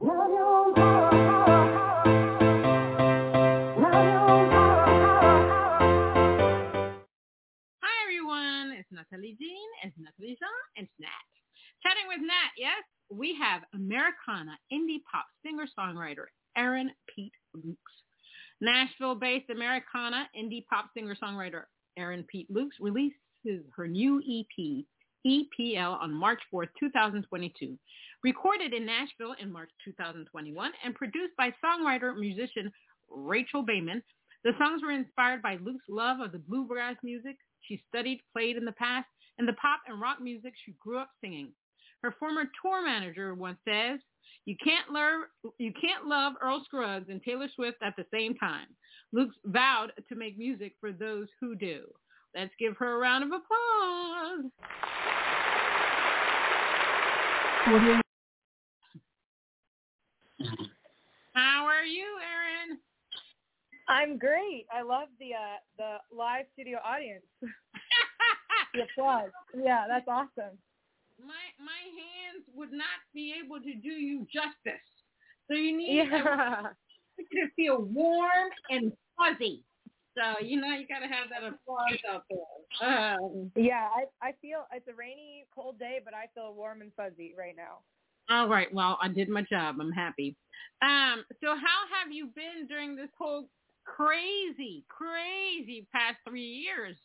Hi everyone, it's Natalie Jean, it's Natalie Jean, it's Nat. Chatting with Nat, yes, we have Americana indie pop singer-songwriter Erinn Peet Lukes. Nashville-based Americana indie pop singer-songwriter Erinn Peet Lukes releases her new EP, EPL, on March 4th, 2022. Recorded in Nashville in March 2021 and produced by songwriter-musician Rachel Baiman. the songs were inspired by Lukes' love of the bluegrass music she studied, played in the past, and the pop and rock music she grew up singing. Her former tour manager once says, you can't, love, you can't love Earl Scruggs and Taylor Swift at the same time. Lukes vowed to make music for those who do. Let's give her a round of applause. How are you, Erinn? I'm great. I love the uh, the live studio audience. the applause. Yeah, that's awesome. My my hands would not be able to do you justice. So you need Yeah. to feel warm and fuzzy. So you know you gotta have that applause out there. Um, Yeah, I I feel it's a rainy, cold day, but I feel warm and fuzzy right now. All right, well I did my job. I'm happy. Um, so how have you been during this whole crazy, crazy past three years?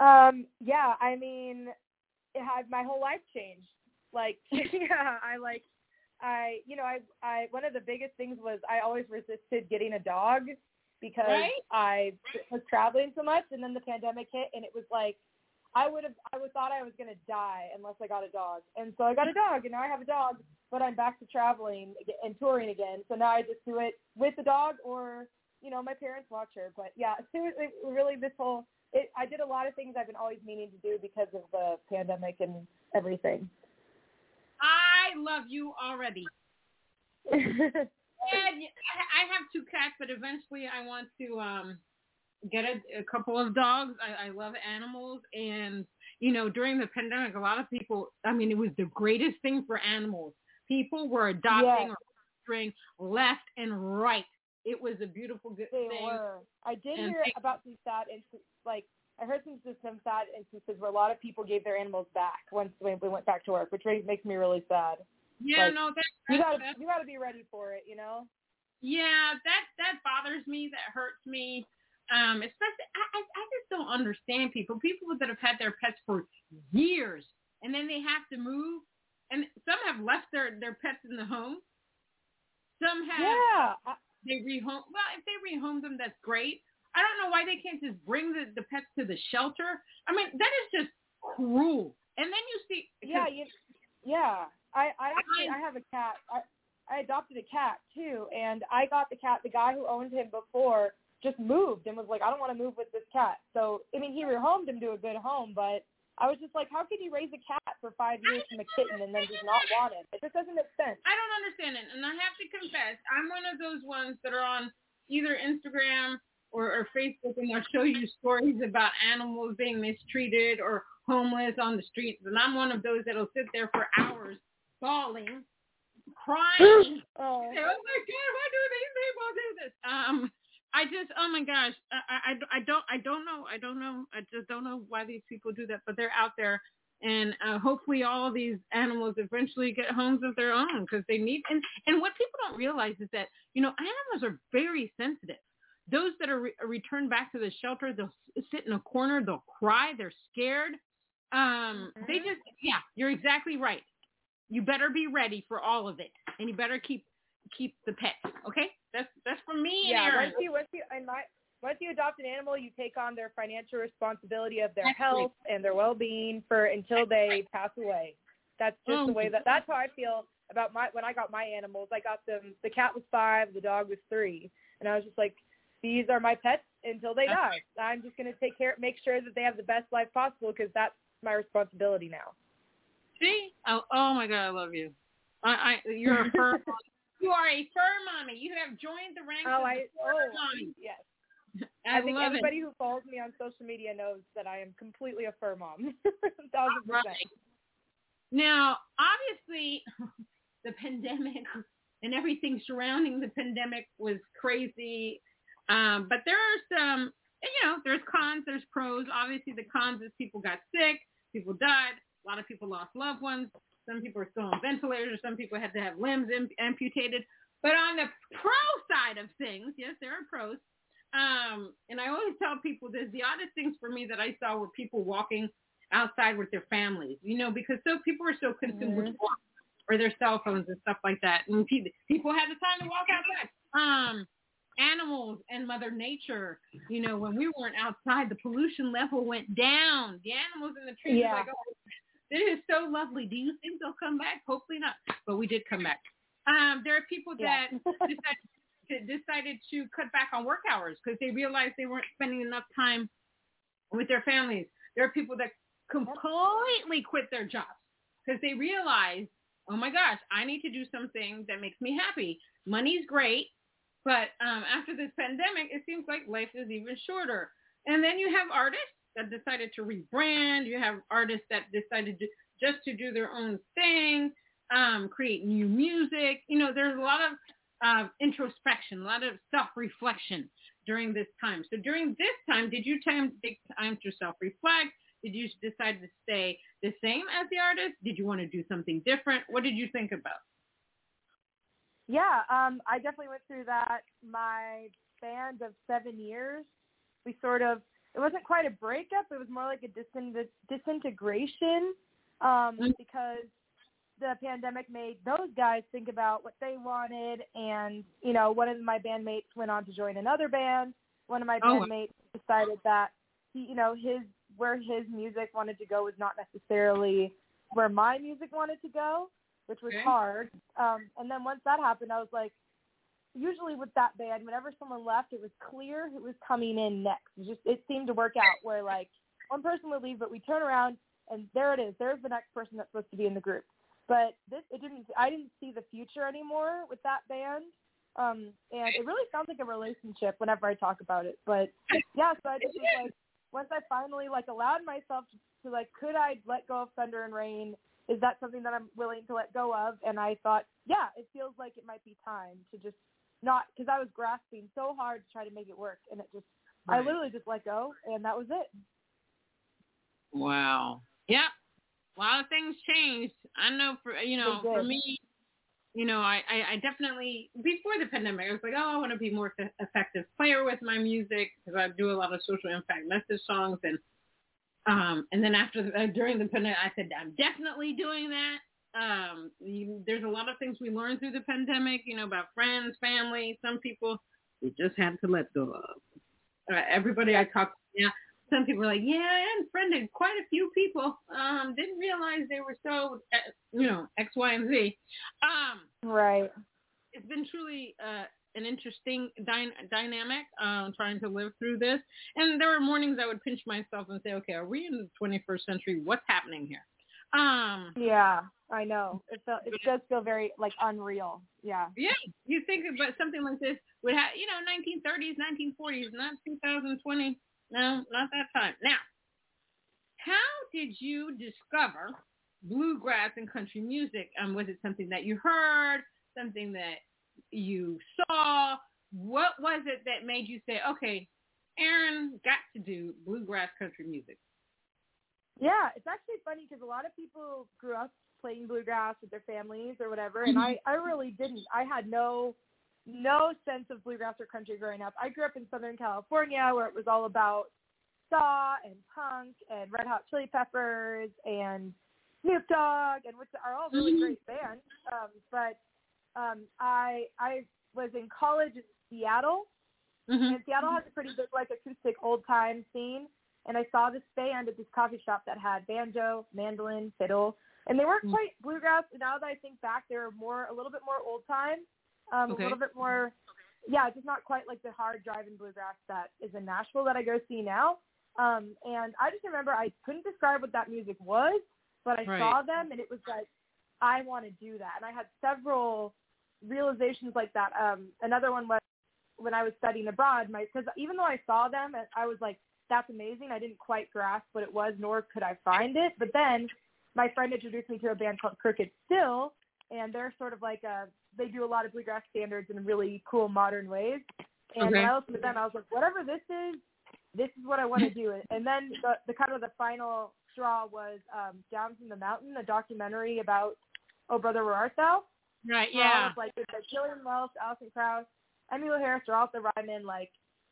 Um, yeah, I mean, it had my whole life changed. Like, yeah, I like, I, you know, I, I, one of the biggest things was I always resisted getting a dog because Right. I was traveling so much, and then the pandemic hit, and it was like, I would have, I would thought I was gonna die unless I got a dog, and so I got a dog, and now I have a dog, but I'm back to traveling and touring again, so now I just do it with the dog or, you know, my parents watch her, but yeah, seriously, really, this whole it, I did a lot of things I've been always meaning to do because of the pandemic and everything. I love you already. And I I have two cats, but eventually I want to um get a, a couple of dogs. I, I love animals, and you know, during the pandemic, a lot of people. I mean, it was the greatest thing for animals. People were adopting Yes. or fostering left and right. It was a beautiful good they thing. were. I did And hear they- about some sad instances. Like I heard some some sad instances where a lot of people gave their animals back once they we went back to work, which makes me really sad. Yeah, like, no, that, You gotta that you gotta be ready for it, you know. Yeah, that that bothers me. That hurts me. Um, especially I, I I just don't understand people. People that have had their pets for years and then they have to move, and some have left their their pets in the home. Some have Yeah, they rehome. Well, if they rehome them, that's great. I don't know why they can't just bring the the pets to the shelter. I mean, that is just cruel. And then you see, yeah, you, yeah. I I actually I- I have a cat. I I adopted a cat too, and I got the cat. The guy who owned him before just moved and was like, I don't want to move with this cat. So I mean, he rehomed him to a good home, but I was just like, how could you raise a cat for five years from a kitten and then just not want it? It just doesn't make sense. I don't understand it. And I have to confess, I'm one of those ones that are on either Instagram or, or Facebook and they'll show you stories about animals being mistreated or homeless on the streets. And I'm one of those that'll sit there for hours bawling, crying. Oh, say, oh my God, why do these people do this? Um, I just, oh my gosh, I, I, I don't, I don't know, I don't know, I just don't know why these people do that, but they're out there, and uh, hopefully all these animals eventually get homes of their own because they need. And and what people don't realize is that you know animals are very sensitive. Those that are re- returned back to the shelter, they'll sit in a corner, they'll cry, they're scared. Um, they Mhm. just, yeah, you're exactly right. You better be ready for all of it, and you better keep keep the pet. Okay, that's that's for me yeah. Once you once you and my once you adopt an animal, you take on their financial responsibility of their That's health and their well-being for until they pass away. That's just the oh, way that that's how I feel about my when I got my animals. I got them. The cat was five, the dog was three, and I was just like, these are my pets until they die. I'm just going to take care, make sure that they have the best life possible because that's my responsibility now. See? Oh, oh my God, I love you. I, I you're a fur. You are a fur mommy. You have joined the ranks oh, of I, the fur oh, mommy. Yes. I, I think everybody it. who follows me on social media knows that I am completely a fur mom. Thousand Right. Now, obviously, the pandemic and everything surrounding the pandemic was crazy. Um, but there are some, you know, there's cons, there's pros. Obviously, the cons is people got sick, people died, a lot of people lost loved ones. Some people are still on ventilators. Or some people had to have limbs am- amputated. But on the pro side of things, yes, there are pros. Um, and I always tell people this: the oddest things for me that I saw were people walking outside with their families. You know, because so people are so consumed with work or their cell phones and stuff like that, and pe- people had the time to walk outside. Um, animals and Mother Nature. You know, when we weren't outside, the pollution level went down. The animals in the trees Yeah. were like, oh, this is so lovely. Do you think they'll come back? Hopefully not. But we did come back. Um, there are people that Yeah. decided, to, decided to cut back on work hours because they realized they weren't spending enough time with their families. There are people that completely quit their jobs because they realized, oh my gosh, I need to do something that makes me happy. Money's great, but um, after this pandemic, it seems like life is even shorter. And then you have artists that decided to rebrand. You have artists that decided to, just to do their own thing, um, create new music. You know, there's a lot of uh, introspection, a lot of self-reflection during this time. So during this time, did you time, take time to self-reflect? Did you decide to stay the same as the artist? Did you want to do something different? What did you think about? Yeah, um, I definitely went through that. My band of seven years, we sort of, it wasn't quite a breakup. It was more like a disin- disintegration um, Mm. because the pandemic made those guys think about what they wanted. And, you know, one of my bandmates went on to join another band. One of my Oh, bandmates decided that he, you know, his, where his music wanted to go was not necessarily where my music wanted to go which was Okay. hard. Um, and then once that happened, I was like, usually with that band, whenever someone left, it was clear who was coming in next. It just it seemed to work out where like one person would leave, but we turn around and there it is. There's the next person that's supposed to be in the group. But this it didn't. I didn't see the future anymore with that band. Um, and it really sounds like a relationship whenever I talk about it. But yeah, so I just was like, once I finally like allowed myself to, to like, could I let go of Thunder and Rain? is that something that I'm willing to let go of? And I thought, yeah, it feels like it might be time to just not, because I was grasping so hard to try to make it work, and it just, I literally just let go, and that was it. Wow. Yep. A lot of things changed. I know for you know for me, you know, I, I, I definitely before the pandemic, I was like, oh, I want to be more eff- effective player with my music because I do a lot of social impact message songs and um and then after the, uh, during the pandemic, I said I'm definitely doing that. Um, you, there's a lot of things we learned through the pandemic, you know, about friends, family. Some people we just had to let go of. Uh, everybody I talked, yeah, some people were like, yeah, I unfriended quite a few people. Um, didn't realize they were so, uh, you know, X, Y, and Z. Um, Right. it's been truly uh, an interesting dy- dynamic um, trying to live through this. And there were mornings I would pinch myself and say, okay, are we in the 21st century? What's happening here? Um, Yeah, I know. It felt, it does feel very like unreal. Yeah. yeah, you think about something like this would have, you know, 1930s, 1940s, not 2020. No, not that time. Now, how did you discover bluegrass and country music? Um, was it something that you heard, something that you saw? What was it that made you say, okay, Erinn got to do bluegrass country music? Yeah, it's actually funny because a lot of people grew up playing bluegrass with their families or whatever, and I I really didn't. I had no no sense of bluegrass or country growing up. I grew up in Southern California where it was all about ska and punk and Red Hot Chili Peppers and Snoop Dogg, and which are all really great bands. Um, but um, I I was in college in Seattle, Mm-hmm. and Seattle has a pretty big like acoustic old time scene. And I saw this band at this coffee shop that had banjo, mandolin, fiddle, and they weren't Mm. quite bluegrass. Now that I think back, they were more a little bit more old time, um, Okay. a little bit more. Yeah, just not quite like the hard driving bluegrass that is in Nashville that I go see now. Um, and I just remember I couldn't describe what that music was, but I Right. saw them and it was like, I want to do that. And I had several realizations like that. Um, another one was when I was studying abroad, my because even though I saw them, I was like, that's amazing. I didn't quite grasp what it was, nor could I find it. But then my friend introduced me to a band called Crooked Still, and they're sort of like a they do a lot of bluegrass standards in really cool modern ways. And Okay. I listened to them, I was like, whatever this is, this is what I want to do. And then the, the kind of the final straw was um, Down from the Mountain, a documentary about Oh Brother Where Art Thou? Right. Yeah. like it's like Gillian Welch, Alison Krauss, Emmylou Harris are all Ryman like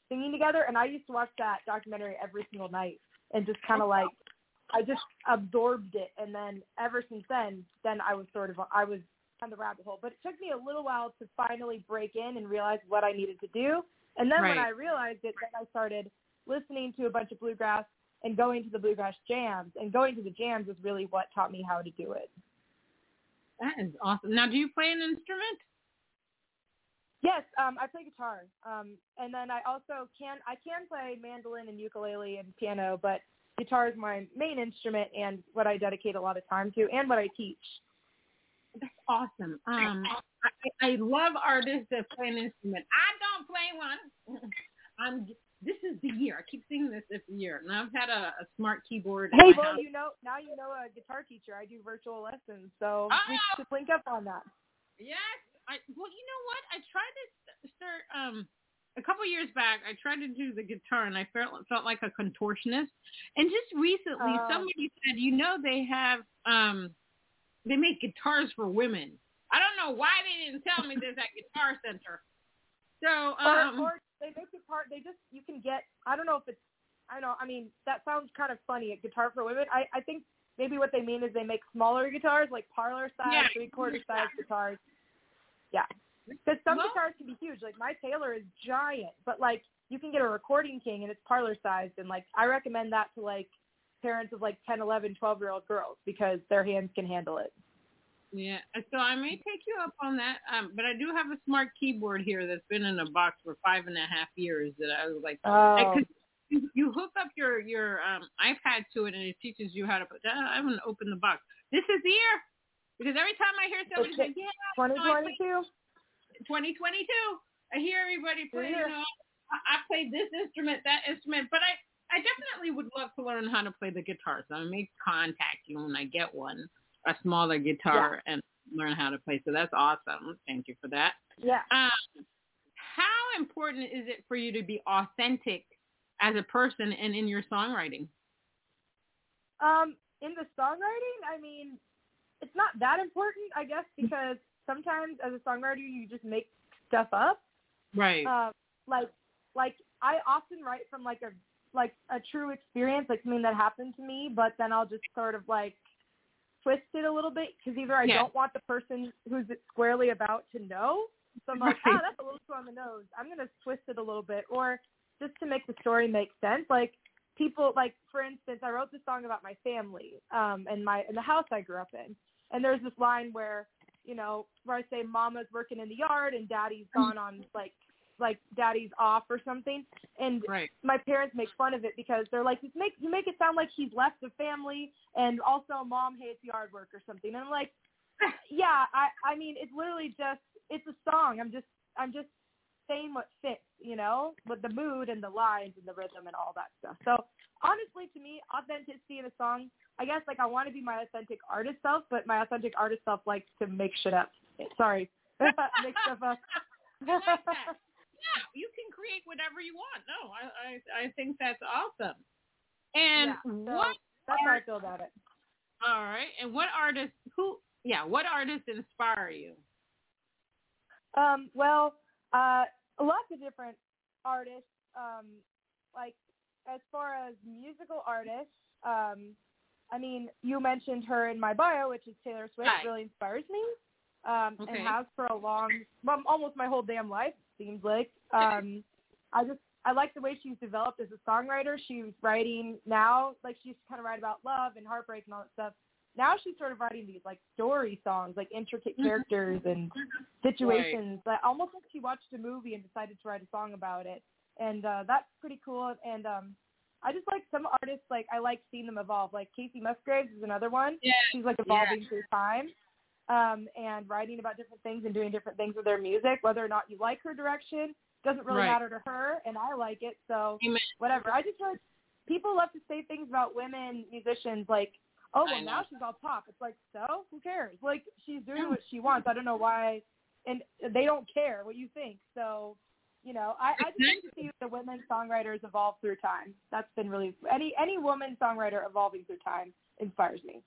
singing together, and I used to watch that documentary every single night and just kind of oh, like I just absorbed it, and then ever since then, then I was sort of I was on the rabbit hole. But it took me a little while to finally break in and realize what I needed to do, and then when I realized it, then I started listening to a bunch of bluegrass and going to the bluegrass jams, and going to the jams is really what taught me how to do it. That is awesome. Now, do you play an instrument? Yes, um, I play guitar, um, and then I also can I can play mandolin and ukulele and piano, but guitar is my main instrument and what I dedicate a lot of time to, and what I teach. That's awesome. Um, I, I love artists that play an instrument. I don't play one. I'm. This is the year. I keep saying this every year, and I've had a, a smart keyboard. Hey, well, house. you know now you know a guitar teacher. I do virtual lessons, so Oh! we should link up on that. Yes. I well, you know what? I tried to start um a couple years back. I tried to do the guitar, and I felt felt like a contortionist. And just recently, Oh. somebody said, you know, they have um they make guitars for women. I don't know why they didn't tell me this at Guitar Center. So um, or they make it part. They just you can get. I don't know if it's. I know. I mean, that sounds kind of funny. A guitar for women. I I think maybe what they mean is they make smaller guitars, like parlor size, Yeah, three quarter size guitars. Yeah, because some Well- guitars can be huge. Like my Taylor is giant, but like you can get a recording king and it's parlor sized, and like I recommend that to like parents of like 10, 11, 12 year old girls because their hands can handle it. Yeah, so I may take you up on that. Um, but I do have a smart keyboard here that's been in a box for five and a half years that I was like, Oh, Because you, you hook up your your um, iPad to it and it teaches you how to put. Uh, I'm gonna open the box. This is the year because every time I hear somebody say, "Yeah, twenty twenty two. 2022," I hear everybody play. You know, I, I played this instrument, that instrument, but I I definitely would love to learn how to play the guitar. So I may contact you when I get one, a smaller guitar, and learn how to play. So that's awesome. Thank you for that. Yeah. Um, how important is it for you to be authentic as a person and in your songwriting? Um, in the songwriting, I mean, it's not that important, I guess, because sometimes as a songwriter you just make stuff up. Right. Um, like, like I often write from like a like a true experience, like something that happened to me, but then I'll just sort of like twist it a little bit because either I Yeah. don't want the person who's squarely about to know, so I'm like, Right. ah, that's a little too on the nose. I'm gonna twist it a little bit, or just to make the story make sense. Like people, like for instance, I wrote this song about my family um, and my and the house I grew up in, and there's this line where you know where I say Mama's working in the yard and Daddy's gone on like like Daddy's off or something, and right. my parents make fun of it because they're like, you make you make it sound like he's left the family and also mom hates yard work or something. And I'm like, yeah, I I mean it's literally just it's a song. I'm just I'm just saying what fits, you know, with the mood and the lines and the rhythm and all that stuff. So honestly, to me, authenticity in a song, I guess like I want to be my authentic artist self, but my authentic artist self likes to make shit up. Sorry, make stuff up. Like. Yeah, you can create whatever you want. No, I I, I think that's awesome. And Yeah, so- what? That's how I feel about it. All right. And what artists? Who? Yeah. What artists inspire you? Um, well, uh, lots of different artists. Um, like as far as musical artists, um, I mean, you mentioned her in my bio, which is Taylor Swift. Right. Really inspires me, um, Okay. and has for a long, well, almost my whole damn life. it Seems like. Um, I just I like the way she's developed as a songwriter. She's writing now, like she's kind of write about love and heartbreak and all that stuff. Now she's sort of writing these like story songs, like intricate characters and situations. Right. almost like she watched a movie and decided to write a song about it, and uh, that's pretty cool. And um, I just like some artists, like I like seeing them evolve. Like Kacey Musgraves is another one. Yeah. She's like evolving yeah. through time. Um, and writing about different things and doing different things with their music, whether or not you like her direction, doesn't really right. matter to her, and I like it. So Amen. whatever. I just like people love to say things about women musicians like, oh well now she's all pop. It's like so who cares? Like she's doing what she wants. I don't know why, and they don't care what you think. So you know, I, I just like to see the women songwriters evolve through time. That's been really any any woman songwriter evolving through time inspires me.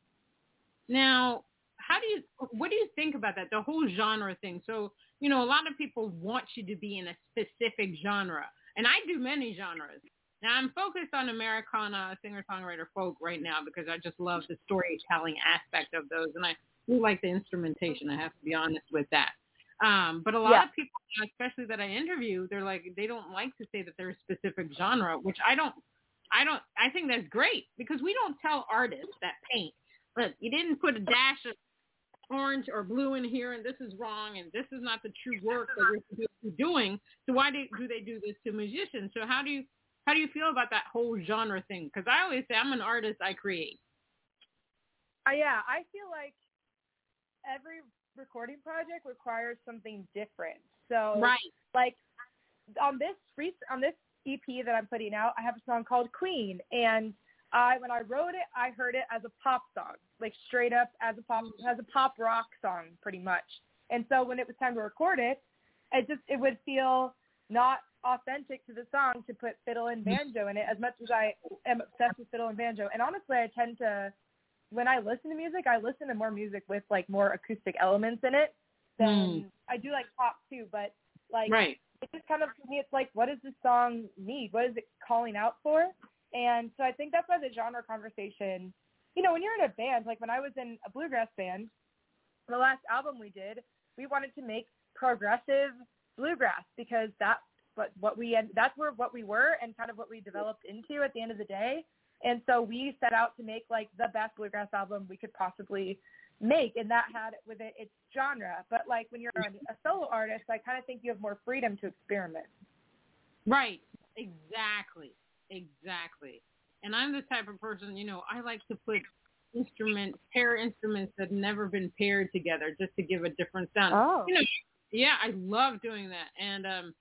Now, how do you what do you think about that? The whole genre thing. So, you know, a lot of people want you to be in a specific genre. And I do many genres. Now I'm focused on Americana, singer-songwriter folk right now because I just love the storytelling aspect of those, and I do like the instrumentation. I have to be honest with that. Um, but a lot yeah. of people, especially that I interview, they're like they don't like to say that they're a specific genre, which I don't. I don't. I think that's great because we don't tell artists that paint. Look, you didn't put a dash of orange or blue in here, and this is wrong, and this is not the true work that you're supposed to be doing. So why do, do they do this to musicians? So how do you how do you feel about that whole genre thing? Because I always say I'm an artist. I create. Uh, yeah, I feel like every recording project requires something different. So, right. like on this on this EP that I'm putting out, I have a song called Queen, and I when I wrote it, I heard it as a pop song, like straight up as a pop as a pop rock song, pretty much. And so when it was time to record it, it just it would feel not authentic to the song to put fiddle and banjo in it as much as I am obsessed with fiddle and banjo. And honestly, I tend to, when I listen to music, I listen to more music with like more acoustic elements in it than mm. I do like pop too. But like, right. it just kind of to me, it's like, what does this song need? What is it calling out for? And so I think that's why the genre conversation, you know, when you're in a band, like when I was in a bluegrass band, the last album we did, we wanted to make progressive bluegrass because that's what what we and that's where what we were and kind of what we developed into at the end of the day. And so we set out to make like the best bluegrass album we could possibly make, and that had with it its genre. But like when you're a solo artist, I kind of think you have more freedom to experiment. Right. Exactly. Exactly. And I'm the type of person, you know, I like to put instruments, pair instruments that have never been paired together just to give a different sound. Oh. You know, yeah, I love doing that. And um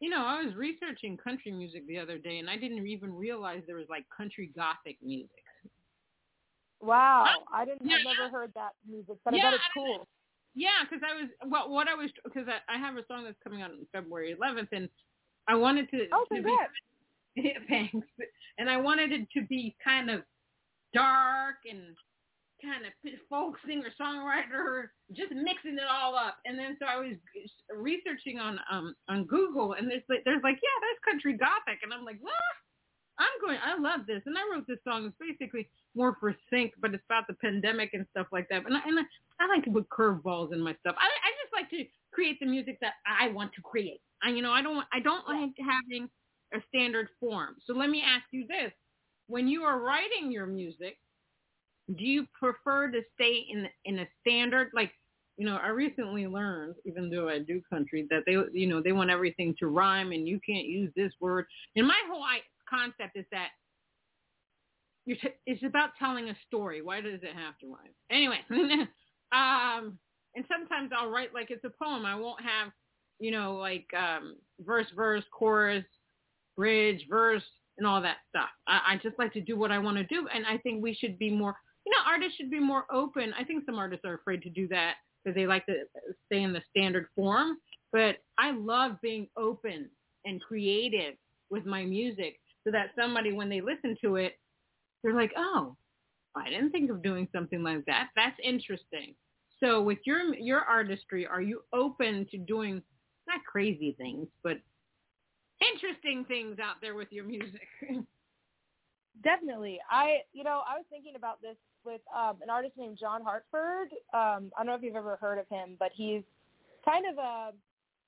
you know, I was researching country music the other day, and I didn't even realize there was like country gothic music. Wow, I didn't. Yeah. I've never heard that music, but Yeah, I bet it's cool. Yeah, because I was well, what I was because I, I have a song that's coming out on February 11th, and I wanted to, Oh, to be thanks. And I wanted it to be kind of dark and kind of folk singer songwriter, just mixing it all up. And then so I was researching on um on Google, and there's like there's like yeah, there's country gothic, and I'm like what? I'm going. I love this, and I wrote this song. It's basically more for sync, but it's about the pandemic and stuff like that. And I, and I, I like to put curveballs in my stuff. I I just like to create the music that I want to create. I you know I don't I don't like having a standard form. So let me ask you this. When you are writing your music, do you prefer to stay in in a standard like you know, I recently learned, even though I do country, that they, you know, they want everything to rhyme and you can't use this word. And my whole concept is that t- it's about telling a story. Why does it have to rhyme? Anyway, um, and sometimes I'll write like it's a poem. I won't have, you know, like um, verse, verse, chorus, bridge, verse, and all that stuff. I, I just like to do what I want to do, and I think we should be more. Know, artists should be more open. I think some artists are afraid to do that because they like to stay in the standard form. But I love being open and creative with my music so that somebody, when they listen to it, they're like, oh, I didn't think of doing something like that. That's interesting. So with your your artistry, are you open to doing not crazy things, but interesting things out there with your music? Definitely. I, you know, I was thinking about this with um, an artist named John Hartford. Um, I don't know if you've ever heard of him, but he's kind of a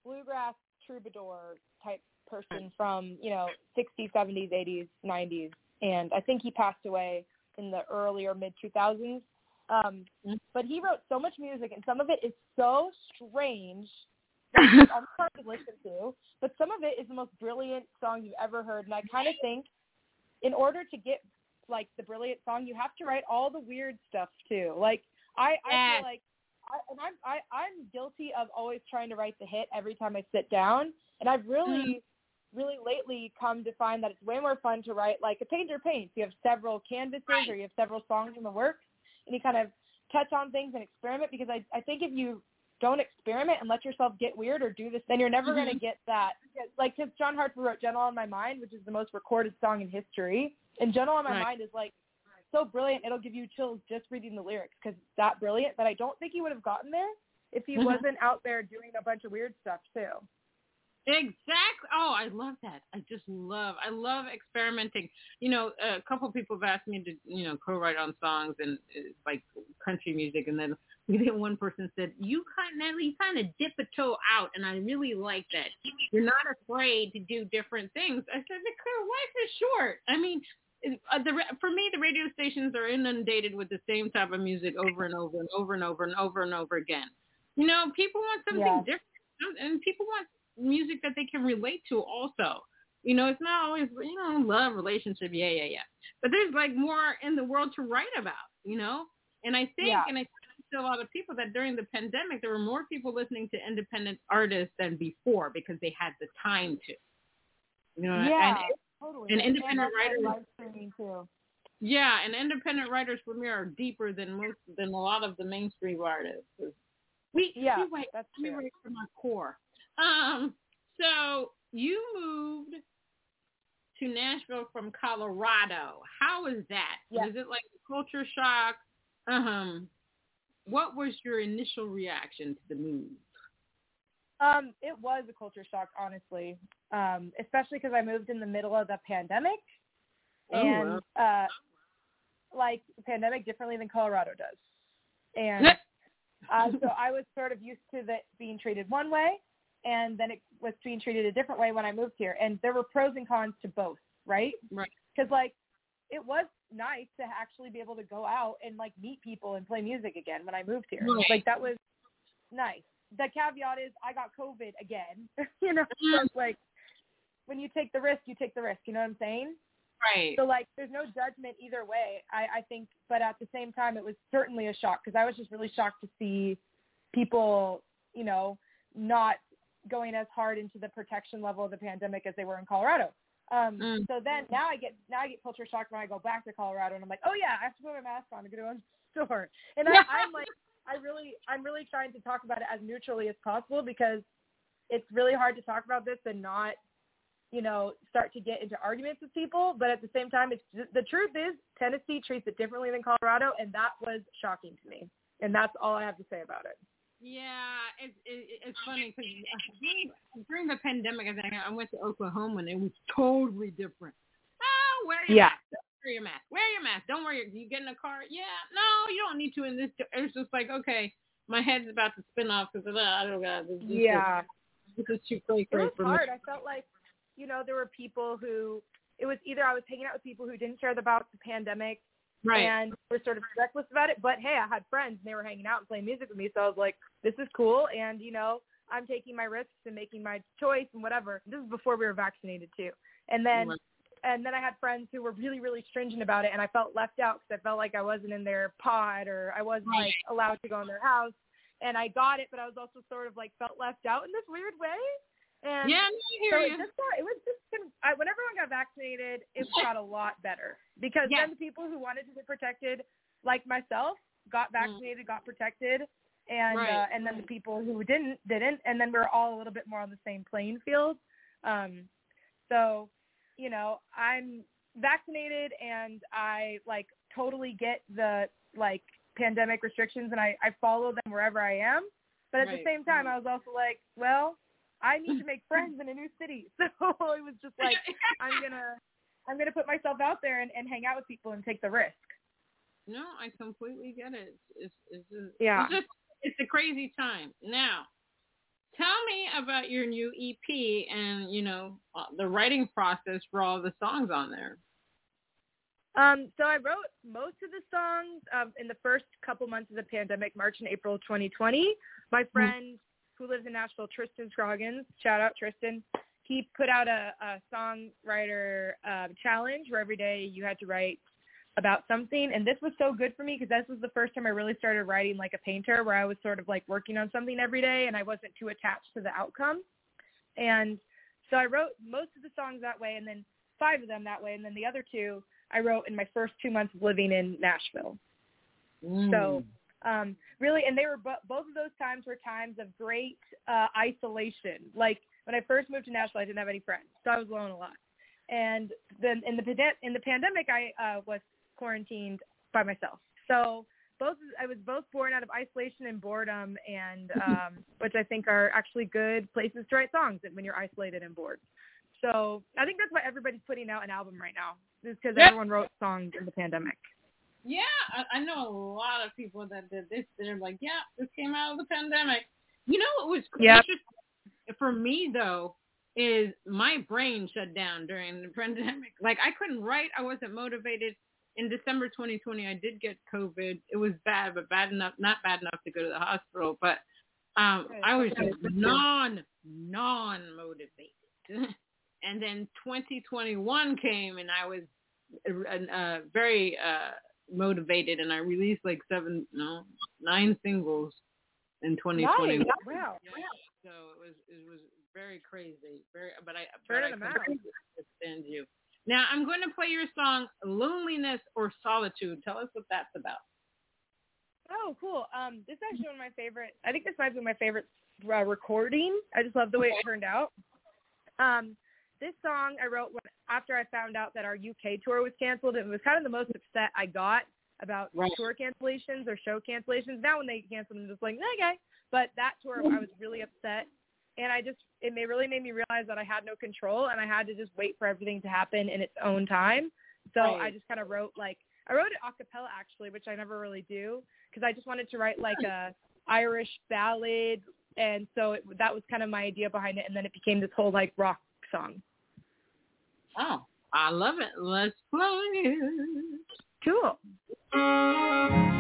bluegrass troubadour type person from, you know, 60s, 70s, 80s, 90s. And I think he passed away in the early or mid 2000s. Um, Mm. but he wrote so much music, and some of it is so strange it's almost hard to listen to. But some of it is the most brilliant song you've ever heard. And I kind of think, in order to get like the brilliant song, you have to write all the weird stuff too. Like I, I Yes. feel like, I, and I'm I, I'm guilty of always trying to write the hit every time I sit down. And I've really, mm-hmm. really lately come to find that it's way more fun to write like a painter paints. You have several canvases Right. or you have several songs in the works, and you kind of touch on things and experiment. Because I, I think if you don't experiment and let yourself get weird or do this, then you're never going to get that. Like, because John Hartford wrote "Gentle on My Mind," which is the most recorded song in history, and "Gentle on My Right. Mind" is like so brilliant. It'll give you chills just reading the lyrics because it's that brilliant. But I don't think he would have gotten there if he Mhm. wasn't out there doing a bunch of weird stuff too. Exactly. Oh, I love that. I just love. I love experimenting. You know, a couple people have asked me to, you know, co-write on songs and uh, like country music, and then then one person said, "You kind of, you kind of dip a toe out," and I really like that. You're not afraid to do different things. I said, "Because life is short. I mean." Uh, the for me, the radio stations are inundated with the same type of music over and over and over and over and over and over again. You know, people want something Yeah. different, and people want music that they can relate to also. You know, it's not always, you know, love, relationship, yeah, yeah, yeah. But there's like more in the world to write about, you know? And I think, Yeah. and I to a lot of people that during the pandemic, there were more people listening to independent artists than before because they had the time to. You know, yeah, and totally. and And independent why writers- live too. yeah, and independent writers for me are deeper than most than a lot of the mainstream artists. We Yeah, we wait, that's let me true. write from my core. Um, so you moved to Nashville from Colorado. How is that? Yeah. Was it like culture shock? Um, what was your initial reaction to the move? Um, it was a culture shock, honestly, um, especially because I moved in the middle of the pandemic, Oh, and uh, like the pandemic differently than Colorado does, and uh, so I was sort of used to that being treated one way, and then it was being treated a different way when I moved here, and there were pros and cons to both, right? Right. Because like it was nice to actually be able to go out and like meet people and play music again when I moved here. Right. Like that was nice. The caveat is I got COVID again. you know, so like when you take the risk, you take the risk. You know what I'm saying? Right. So like, there's no judgment either way. I, I think, but at the same time, it was certainly a shock because I was just really shocked to see people, you know, not going as hard into the protection level of the pandemic as they were in Colorado. Um, Mm. So then now I get now I get culture shock when I go back to Colorado and I'm like, oh yeah, I have to put my mask on to go to a store. And I, I'm like, I really, I'm really trying to talk about it as neutrally as possible because it's really hard to talk about this and not you know, start to get into arguments with people. But at the same time, it's the truth is Tennessee treats it differently than Colorado, and that was shocking to me. And that's all I have to say about it. Yeah, it's it, it's funny because uh, during, during the pandemic, I think I went to Oklahoma and it was totally different. Oh, wear your Yeah. mask. Wear your mask. Wear your mask. Don't worry. You get in a car? Yeah. No, you don't need to. In this, it's just like okay, my head's about to spin off because I don't know. this. this is- Yeah, This is too crazy it was for me. hard. I felt like, you know, there were people who it was either I was hanging out with people who didn't care about the pandemic Right. And we're sort of reckless about it. But hey, I had friends and they were hanging out and playing music with me, so I was like, this is cool. And you know, I'm taking my risks and making my choice and whatever. This is before we were vaccinated too. And then and then I had friends who were really, really stringent about it, and I felt left out because I felt like I wasn't in their pod or I wasn't like allowed to go in their house. And I got it, but I was also sort of like felt left out in this weird way. And yeah, I hear so you. it just got, it was just I, when everyone got vaccinated, it got a lot better because Yeah. then the people who wanted to get protected, like myself, got vaccinated, got protected, and Right. uh, and then the people who didn't didn't, and then we are all a little bit more on the same playing field. Um, so, you know, I'm vaccinated and I like totally get the like pandemic restrictions and I I follow them wherever I am. But at the same time, right. I was also like, well, I need to make friends in a new city. So it was just like I'm gonna I'm gonna put myself out there and, and hang out with people and take the risk. No, I completely get it. It's, it's, it's, Yeah. it's just it's a crazy time. Now, tell me about your new EP and you know uh, the writing process for all the songs on there. Um, so I wrote most of the songs um, in the first couple months of the pandemic, March and April 2020. My Mm-hmm. friend who lives in Nashville, Tristan Scroggins, shout out Tristan. He put out a, a songwriter um, challenge where every day you had to write about something, and this was so good for me because this was the first time I really started writing like a painter, where I was sort of like working on something every day, and I wasn't too attached to the outcome. And so I wrote most of the songs that way, and then five of them that way, and then the other two I wrote in my first two months of living in Nashville. Mm. So um, really, and they were bo- both of those times were times of great uh, isolation. Like when I first moved to Nashville, I didn't have any friends, so I was alone a lot. And then in the pande- in the pandemic, I uh, was quarantined by myself. So both I was both born out of isolation and boredom, and um, which I think are actually good places to write songs when you're isolated and bored. So I think that's why everybody's putting out an album right now, is because Yep. everyone wrote songs in the pandemic. Yeah, I, I know a lot of people that did this. They're like, yeah, this came out of the pandemic. You know what was Yep. interesting for me though is my brain shut down during the pandemic. Like I couldn't write. I wasn't motivated. In December 2020, I did get COVID. It was bad, but bad enough, not bad enough to go to the hospital. But um, Right. I was just non non motivated. and then 2021 came, and I was uh, uh, very uh, motivated, and I released like seven, no, nine singles in 2021. Nice. Wow. Yeah. So it was it was very crazy, very. But I but I understand you. Now I'm going to play your song "Loneliness or Solitude." Tell us what that's about. Oh, cool. Um, this is actually one of my favorite. I think this might be my favorite uh, recording. I just love the way it turned out. Um, this song I wrote when, after I found out that our UK tour was canceled. It was kind of the most upset I got about Right. tour cancellations or show cancellations. Now when they cancel them, I'm just like, okay. But that tour, I was really upset, and I just it may, really made me realize that I had no control, and I had to just wait for everything to happen in its own time. So Right. I just kind of wrote like I wrote it a cappella actually, which I never really do because I just wanted to write like a Irish ballad, and so it, that was kind of my idea behind it, and then it became this whole like rock song. Oh, I love it. Let's play it. Cool.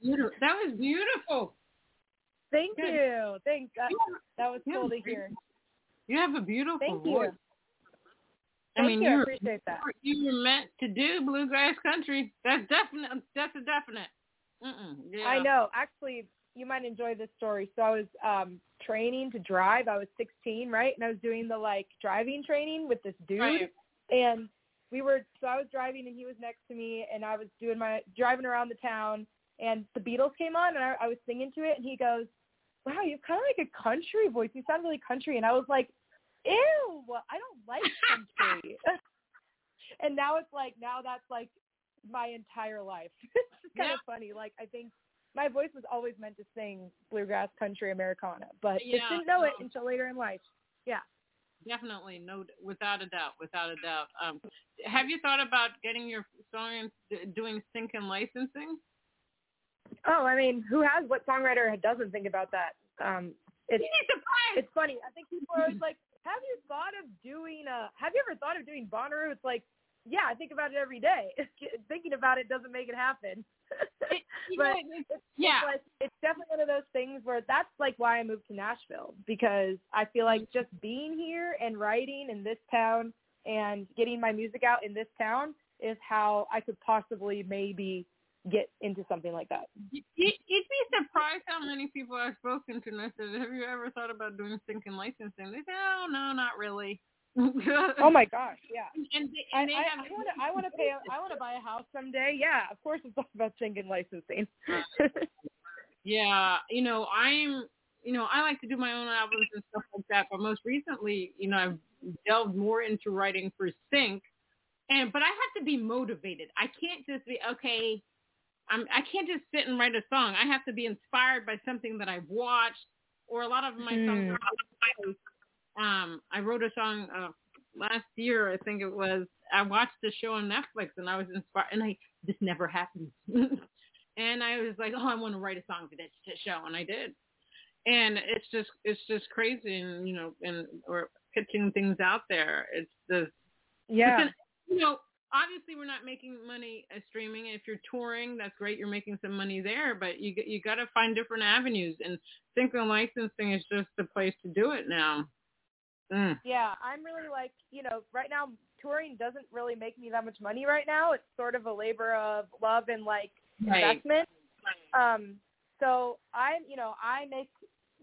Beautiful. That was beautiful. Thank Good. you. Thank that, that was cool to hear. You have a beautiful Thank voice. you. I Thank mean, you. I appreciate that. you were meant to do bluegrass country. That's definite. That's a definite. Yeah. I know. Actually, you might enjoy this story. So I was um training to drive. I was 16, right? And I was doing the like driving training with this dude. Right. And we were so I was driving and he was next to me and I was doing my driving around the town and the Beatles came on and I, I was singing to it and he goes, "Wow, you have kind of like a country voice. You sound really country." And I was like, "Ew, I don't like country." and now it's like now that's like my entire life. it's kind of funny. Like I think my voice was always meant to sing bluegrass country Americana, but Yeah, just didn't know it until later in life. Yeah. Definitely, no, without a doubt, without a doubt. Um, have you thought about getting your song and doing sync and licensing? Oh, I mean, who has what songwriter doesn't think about that? Um, it's it's funny. I think people are always like, "Have you thought of doing a? Have you ever thought of doing Bonnaroo?" It's like, yeah, I think about it every day. Thinking about it doesn't make it happen. Know, but it's- it's, yeah. it's, like, it's definitely one of those things where that's like why I moved to Nashville because I feel like just being here and writing in this town and getting my music out in this town is how I could possibly maybe get into something like that. You- You'd be surprised how many people I've spoken to and I said, have you ever thought about doing sync and licensing? They say, oh, no, not really. Oh my gosh, yeah. And they, I, and they I, have, I want to I want to pay I want to buy a house someday. Yeah, of course it's all about sync and licensing. yeah, you know, I'm, you know, I like to do my own albums and stuff like that, but most recently, you know, I've delved more into writing for sync, and but I have to be motivated. I can't just be okay. I'm I can't just sit and write a song. I have to be inspired by something that I've watched, or a lot of my songs. Are, um, I wrote a song uh, last year. I think it was. I watched a show on Netflix, and I was inspired. And I this never happens. and I was like, oh, I want to write a song for this show, and I did. And it's just it's just crazy, and you know, and or pitching things out there. It's the yeah. then, you know, obviously we're not making money uh, streaming. If you're touring, that's great. You're making some money there, but you you got to find different avenues. And synchro licensing is just the place to do it now. Mm. Yeah, I'm really like, you know, right now touring doesn't really make me that much money right now. It's sort of a labor of love and like Right. investment. Um, so I'm, you know, I make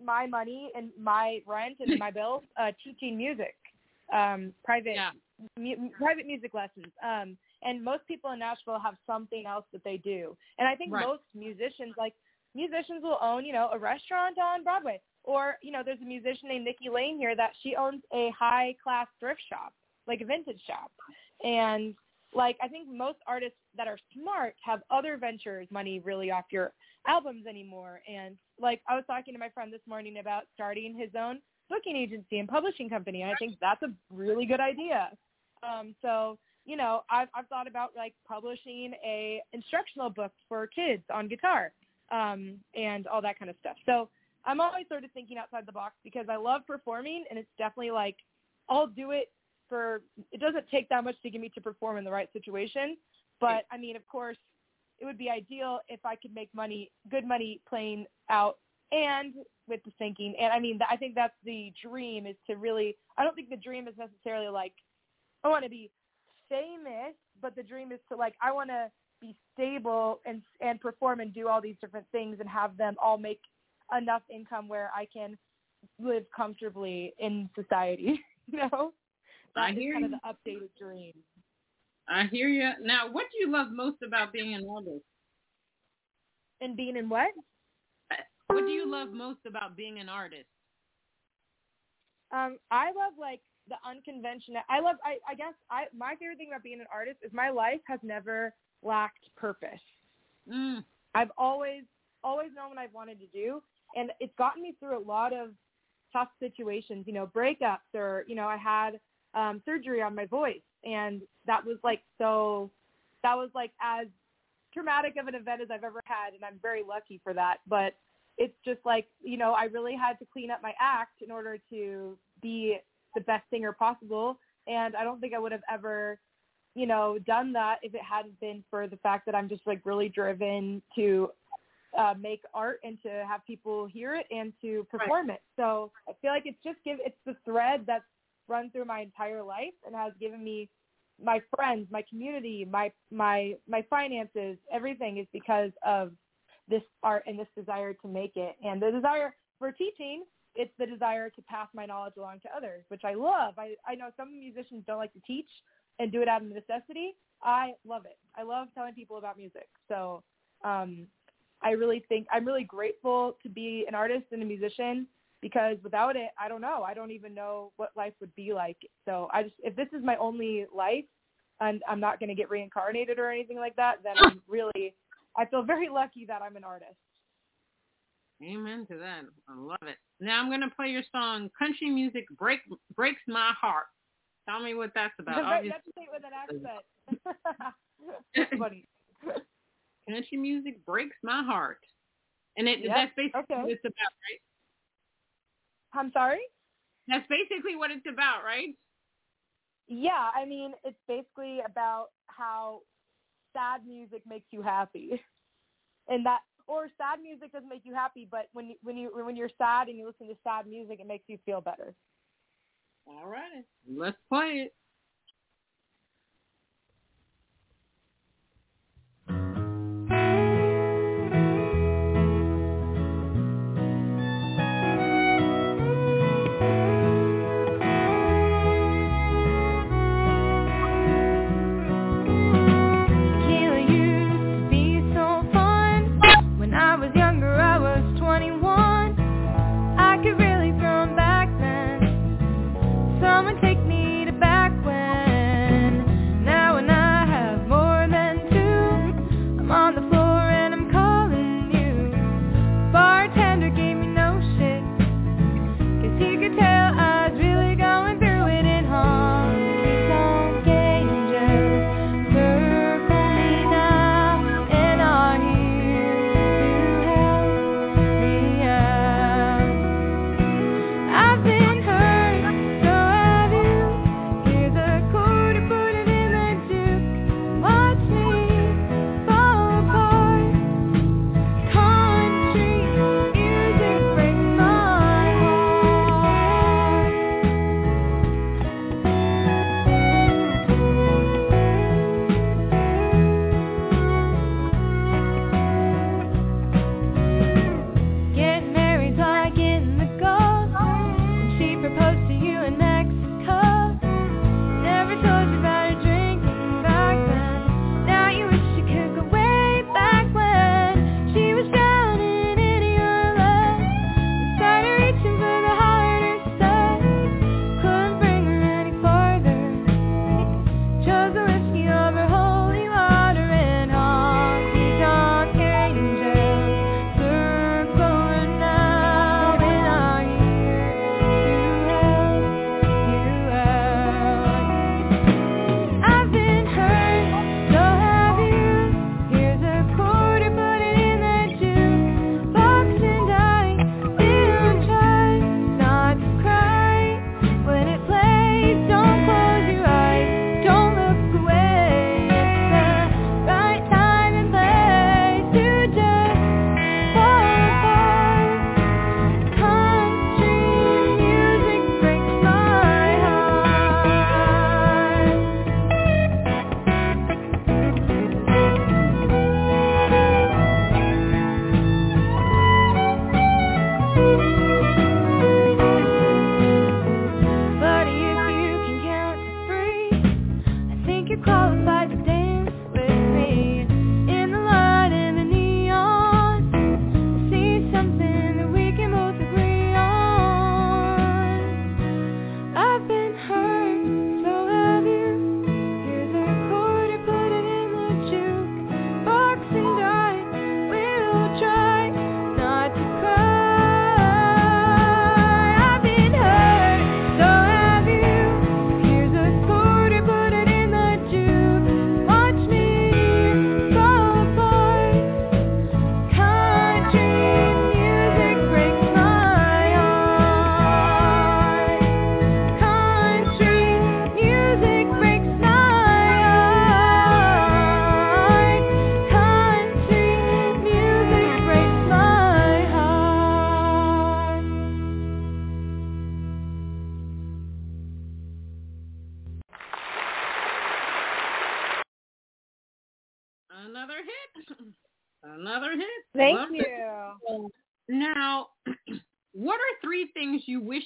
my money and my rent and my bills uh, teaching music, um, private Yeah. Mu- private music lessons. Um, and most people in Nashville have something else that they do. And I think Right. most musicians, like musicians, will own, you know, a restaurant on Broadway. Or, you know, there's a musician named Nikki Lane here that she owns a high class thrift shop, like a vintage shop. And like I think most artists that are smart have other ventures money really off your albums anymore. And like I was talking to my friend this morning about starting his own booking agency and publishing company. And I think that's a really good idea. Um, so, you know, I've, I've thought about like publishing a instructional book for kids on guitar um, and all that kind of stuff. So I'm always sort of thinking outside the box because I love performing and it's definitely like I'll do it for, it doesn't take that much to get me to perform in the right situation. But I mean, of course, it would be ideal if I could make money, good money playing out and with the thinking. And I mean, I think that's the dream is to really, I don't think the dream is necessarily like, I want to be famous, but the dream is to like, I want to be stable and, and perform and do all these different things and have them all make enough income where I can live comfortably in society, you know? I That is hear kind of the updated dream. I hear you. Now, what do you love most about being an artist? And being in what? What do you love most about being an artist? Um, I love like the unconventional. I love. I, I guess I my favorite thing about being an artist is my life has never lacked purpose. Mm. I've always always known what I've wanted to do, and it's gotten me through a lot of tough situations. You know, breakups, or you know, I had um, surgery on my voice, and that was like so. That was like as traumatic of an event as I've ever had, and I'm very lucky for that. But it's just like you know, I really had to clean up my act in order to be the best singer possible, and I don't think I would have ever you know, done that if it hadn't been for the fact that I'm just like really driven to uh, make art and to have people hear it and to perform right. it. So I feel like it's just give it's the thread that's run through my entire life and has given me my friends, my community, my my my finances, everything is because of this art and this desire to make it. And the desire for teaching, it's the desire to pass my knowledge along to others, which I love. I I know some musicians don't like to teach and do it out of necessity. I love it. I love telling people about music. So um I really think I'm really grateful to be an artist and a musician because without it, I don't know. I don't even know what life would be like. So I just, if this is my only life and I'm not going to get reincarnated or anything like that, then I'm really, I feel very lucky that I'm an artist. Amen to that. I love it. Now I'm going to play your song, Country Music Break Breaks My Heart. Tell me what that's about. to say it with an accent. that's funny. Country music breaks my heart. And it, yep. that's basically okay. what it's about, right? I'm sorry? That's basically what it's about, right? Yeah, I mean, it's basically about how sad music makes you happy. And that or sad music doesn't make you happy, but when you, when you when you're sad and you listen to sad music, it makes you feel better. All right. Let's play it.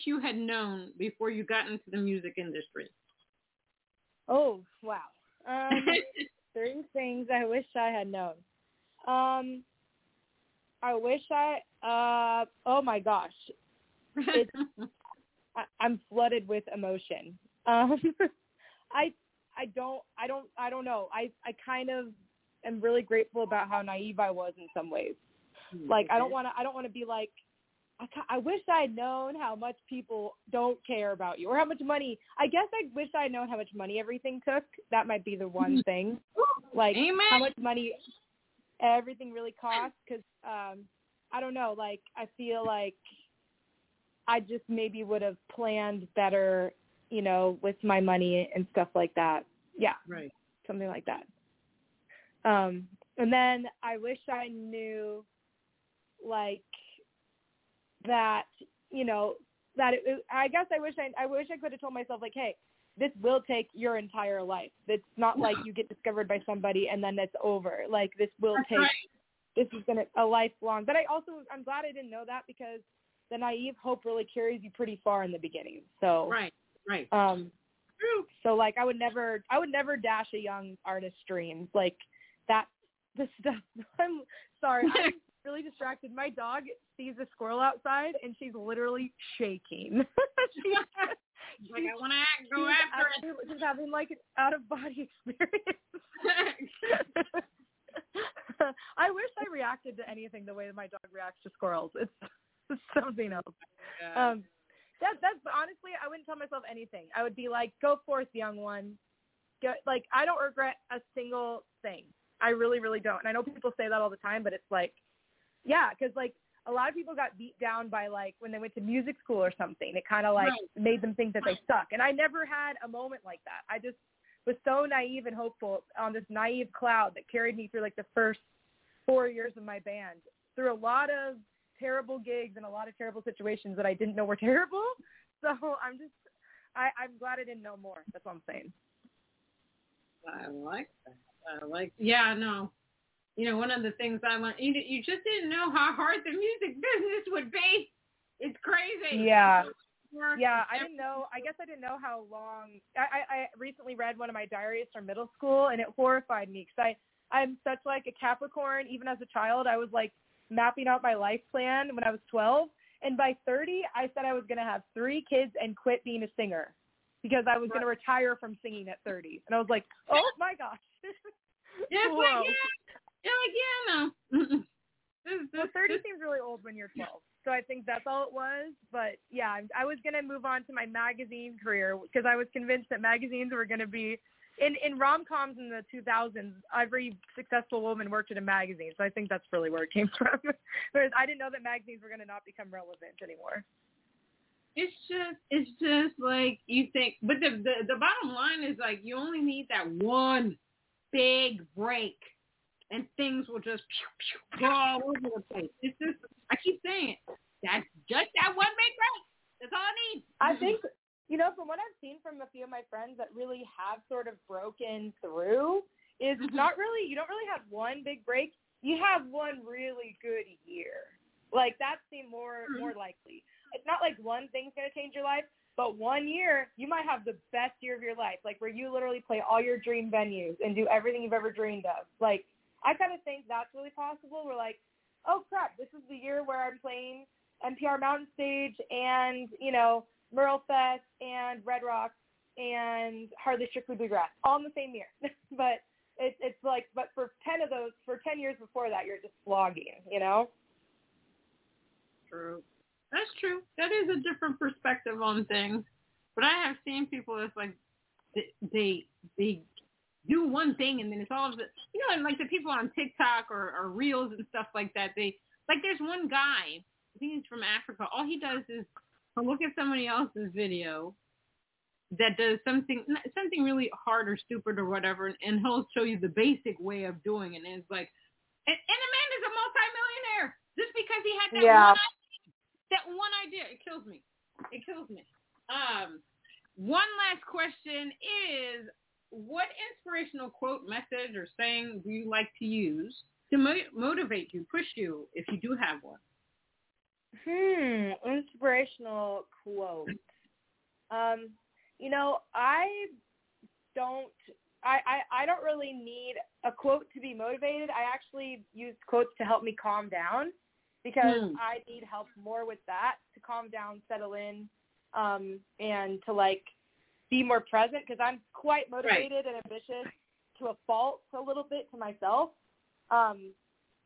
You had known before you got into the music industry? Oh wow. Um, three things I wish I had known. Um, I wish I. Uh, oh my gosh, It's- I, I'm flooded with emotion. Um, I I don't I don't I don't know. I I kind of am really grateful about how naive I was in some ways. Like I don't want to I don't want to be like I, I wish I had known how much people don't care about you or how much money. I guess I wish I had known how much money everything took. That might be the one thing. Like Amen. how much money everything really costs because um I don't know. Like I feel like I just maybe would have planned better, you know, with my money and stuff like that. Yeah Right. something like that. Um, and then I wish I knew, like, that you know that it, I guess I wish I I wish I could have told myself like, hey, this will take your entire life. It's not like you get discovered by somebody and then it's over. Like this will That's take right. this is gonna a lifelong. But I also I'm glad I didn't know that because the naive hope really carries you pretty far in the beginning. So Right. Right. um True. so like I would never I would never dash a young artist's dreams. Like that the stuff I'm sorry, I'm really distracted. My dog sees a squirrel outside and she's literally shaking. she's, like I want to go she's after actually- she's having like an out of body experience. I wish I reacted to anything the way that my dog reacts to squirrels. It's, it's something else. Um, that that's honestly, I wouldn't tell myself anything. I would be like, "Go forth, young one." Go, like I don't regret a single thing. I really, really don't. And I know people say that all the time, but it's like, yeah, because like a lot of people got beat down by like when they went to music school or something. It kind of like Right. made them think that they suck. And I never had a moment like that. I just was so naive and hopeful on this naive cloud that carried me through like the first four years of my band through a lot of terrible gigs and a lot of terrible situations that I didn't know were terrible. So I'm just, I, I'm glad I didn't know more. That's what I'm saying. I like that. I like. Yeah, no. You know, one of the things I learned, you, you just didn't know how hard the music business would be. It's crazy. Yeah. Yeah, I didn't know. I guess I didn't know how long. I, I, recently read one of my diaries from middle school, and it horrified me because I, I'm such like a Capricorn. Even as a child, I was like mapping out my life plan when I was 12, and by 30, I said I was going to have three kids and quit being a singer because I was going to retire from singing at 30. And I was like, oh my gosh. It's Whoa. like, yeah, yeah, like, yeah, no. Mm-mm. This, this, Well, 30 this- seems really old when you're 12. So I think that's all it was. But yeah, I- I was going to move on to my magazine career because I was convinced that magazines were going to be in in rom-coms in the 2000s. Every successful woman worked at a magazine. So I think that's really where it came from. Whereas I didn't know that magazines were going to not become relevant anymore. it's just, it's just like you think, but the, the the bottom line is like you only need that one big break, and things will just pew, pew, go all over the place. It's just, I keep saying it. That's just that one big break. That's all I need. I think, you know, from what I've seen from a few of my friends that really have sort of broken through, is Mhm. not really, you don't really have one big break. You have one really good year. Like that seemed more Mhm. more likely. It's not like one thing's gonna change your life, but one year you might have the best year of your life, like where you literally play all your dream venues and do everything you've ever dreamed of. Like I kind of think that's really possible. We're like, oh crap, this is the year where I'm playing NPR Mountain Stage and, you know, MerleFest and Red Rocks and Hardly Strictly Bluegrass all in the same year. but it's it's like, but for 10 of those, for 10 years before that, you're just slogging, you know? True. That's true. That is a different perspective on things. But I have seen people that's like they, they do one thing and then it's all of the you know, and like the people on TikTok or, or reels and stuff like that, they like there's one guy, I think he's from Africa, all he does is look at somebody else's video that does something something really hard or stupid or whatever and, and he'll show you the basic way of doing it and it's like and, and is a multimillionaire just because he had that Yeah. one that one idea. It kills me. It kills me. Um, one last question is, what inspirational quote, message, or saying do you like to use to mo- motivate you, push you, if you do have one? Hmm, inspirational quote. Um, you know, I don't I, I, I don't really need a quote to be motivated. I actually use quotes to help me calm down because Hmm. I need help more with that to calm down, settle in, um, and to like be more present because I'm quite motivated and ambitious to a fault a little bit to myself. Um,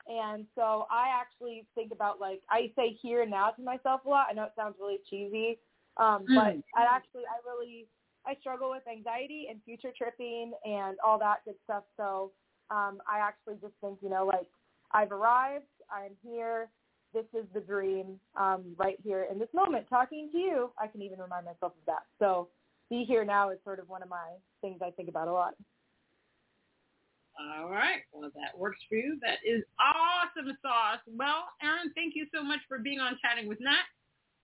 and so I actually think about like I say here and now to myself a lot. I know it sounds really cheesy, um, but Mm. I actually I really I struggle with anxiety and future tripping and all that good stuff. So um, I actually just think you know like I've arrived. I'm here. This is the dream um, right here in this moment. Talking to you, I can even remind myself of that. So be here now is sort of one of my things I think about a lot. All right. Well, that works for you. That is awesome sauce. Well, Erinn, thank you so much for being on Chatting with Nat.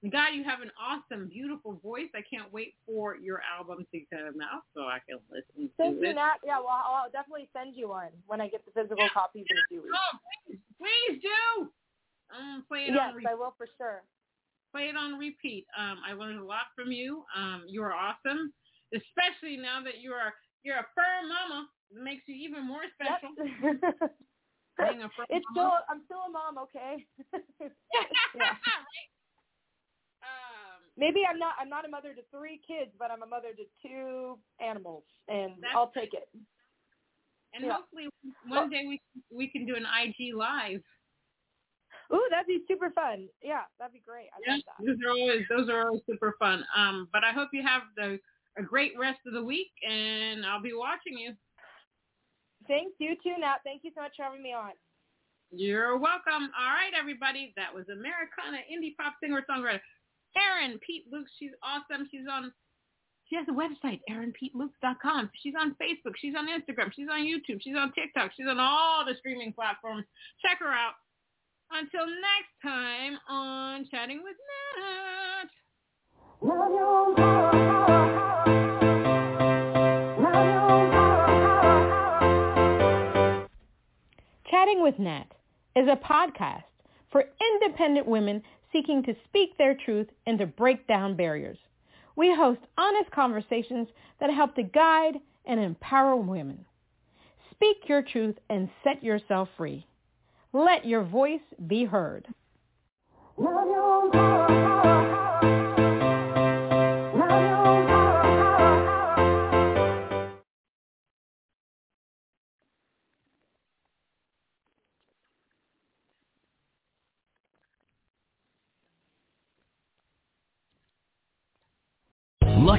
God, you have an awesome, beautiful voice. I can't wait for your album to come out so I can listen Thank to you, it. Nat. Yeah, well, I'll definitely send you one when I get the physical copies in a few weeks. Oh, please, please do. Um, play it Yes, I will for sure. Play it on repeat. Um, I learned a lot from you. Um, you are awesome, especially now that you are you're a fur mama. It makes you even more special. Yep. Being a fur it's mama. still I'm still a mom, okay? yeah. Right? Um, Maybe I'm not I'm not a mother to three kids, but I'm a mother to two animals, and I'll take it. and Yeah. hopefully one day we we can do an IG live. Ooh, that'd be super fun. Yeah, that'd be great. I love that. those are always those are always super fun. Um, but I hope you have the a great rest of the week, and I'll be watching you. Thanks, you too, Nat. Thank you so much for having me on. You're welcome. All right, everybody. That was Americana indie pop singer songwriter Erinn Peet Lukes. She's awesome. She's on. She has a website, ErinnPeetLukes.com. She's on Facebook. She's on Instagram. She's on YouTube. She's on TikTok. She's on all the streaming platforms. Check her out. Until next time on Chatting with Nat. Chatting with Nat is a podcast for independent women seeking to speak their truth and to break down barriers. We host honest conversations that help to guide and empower women. Speak your truth and set yourself free. Let your voice be heard.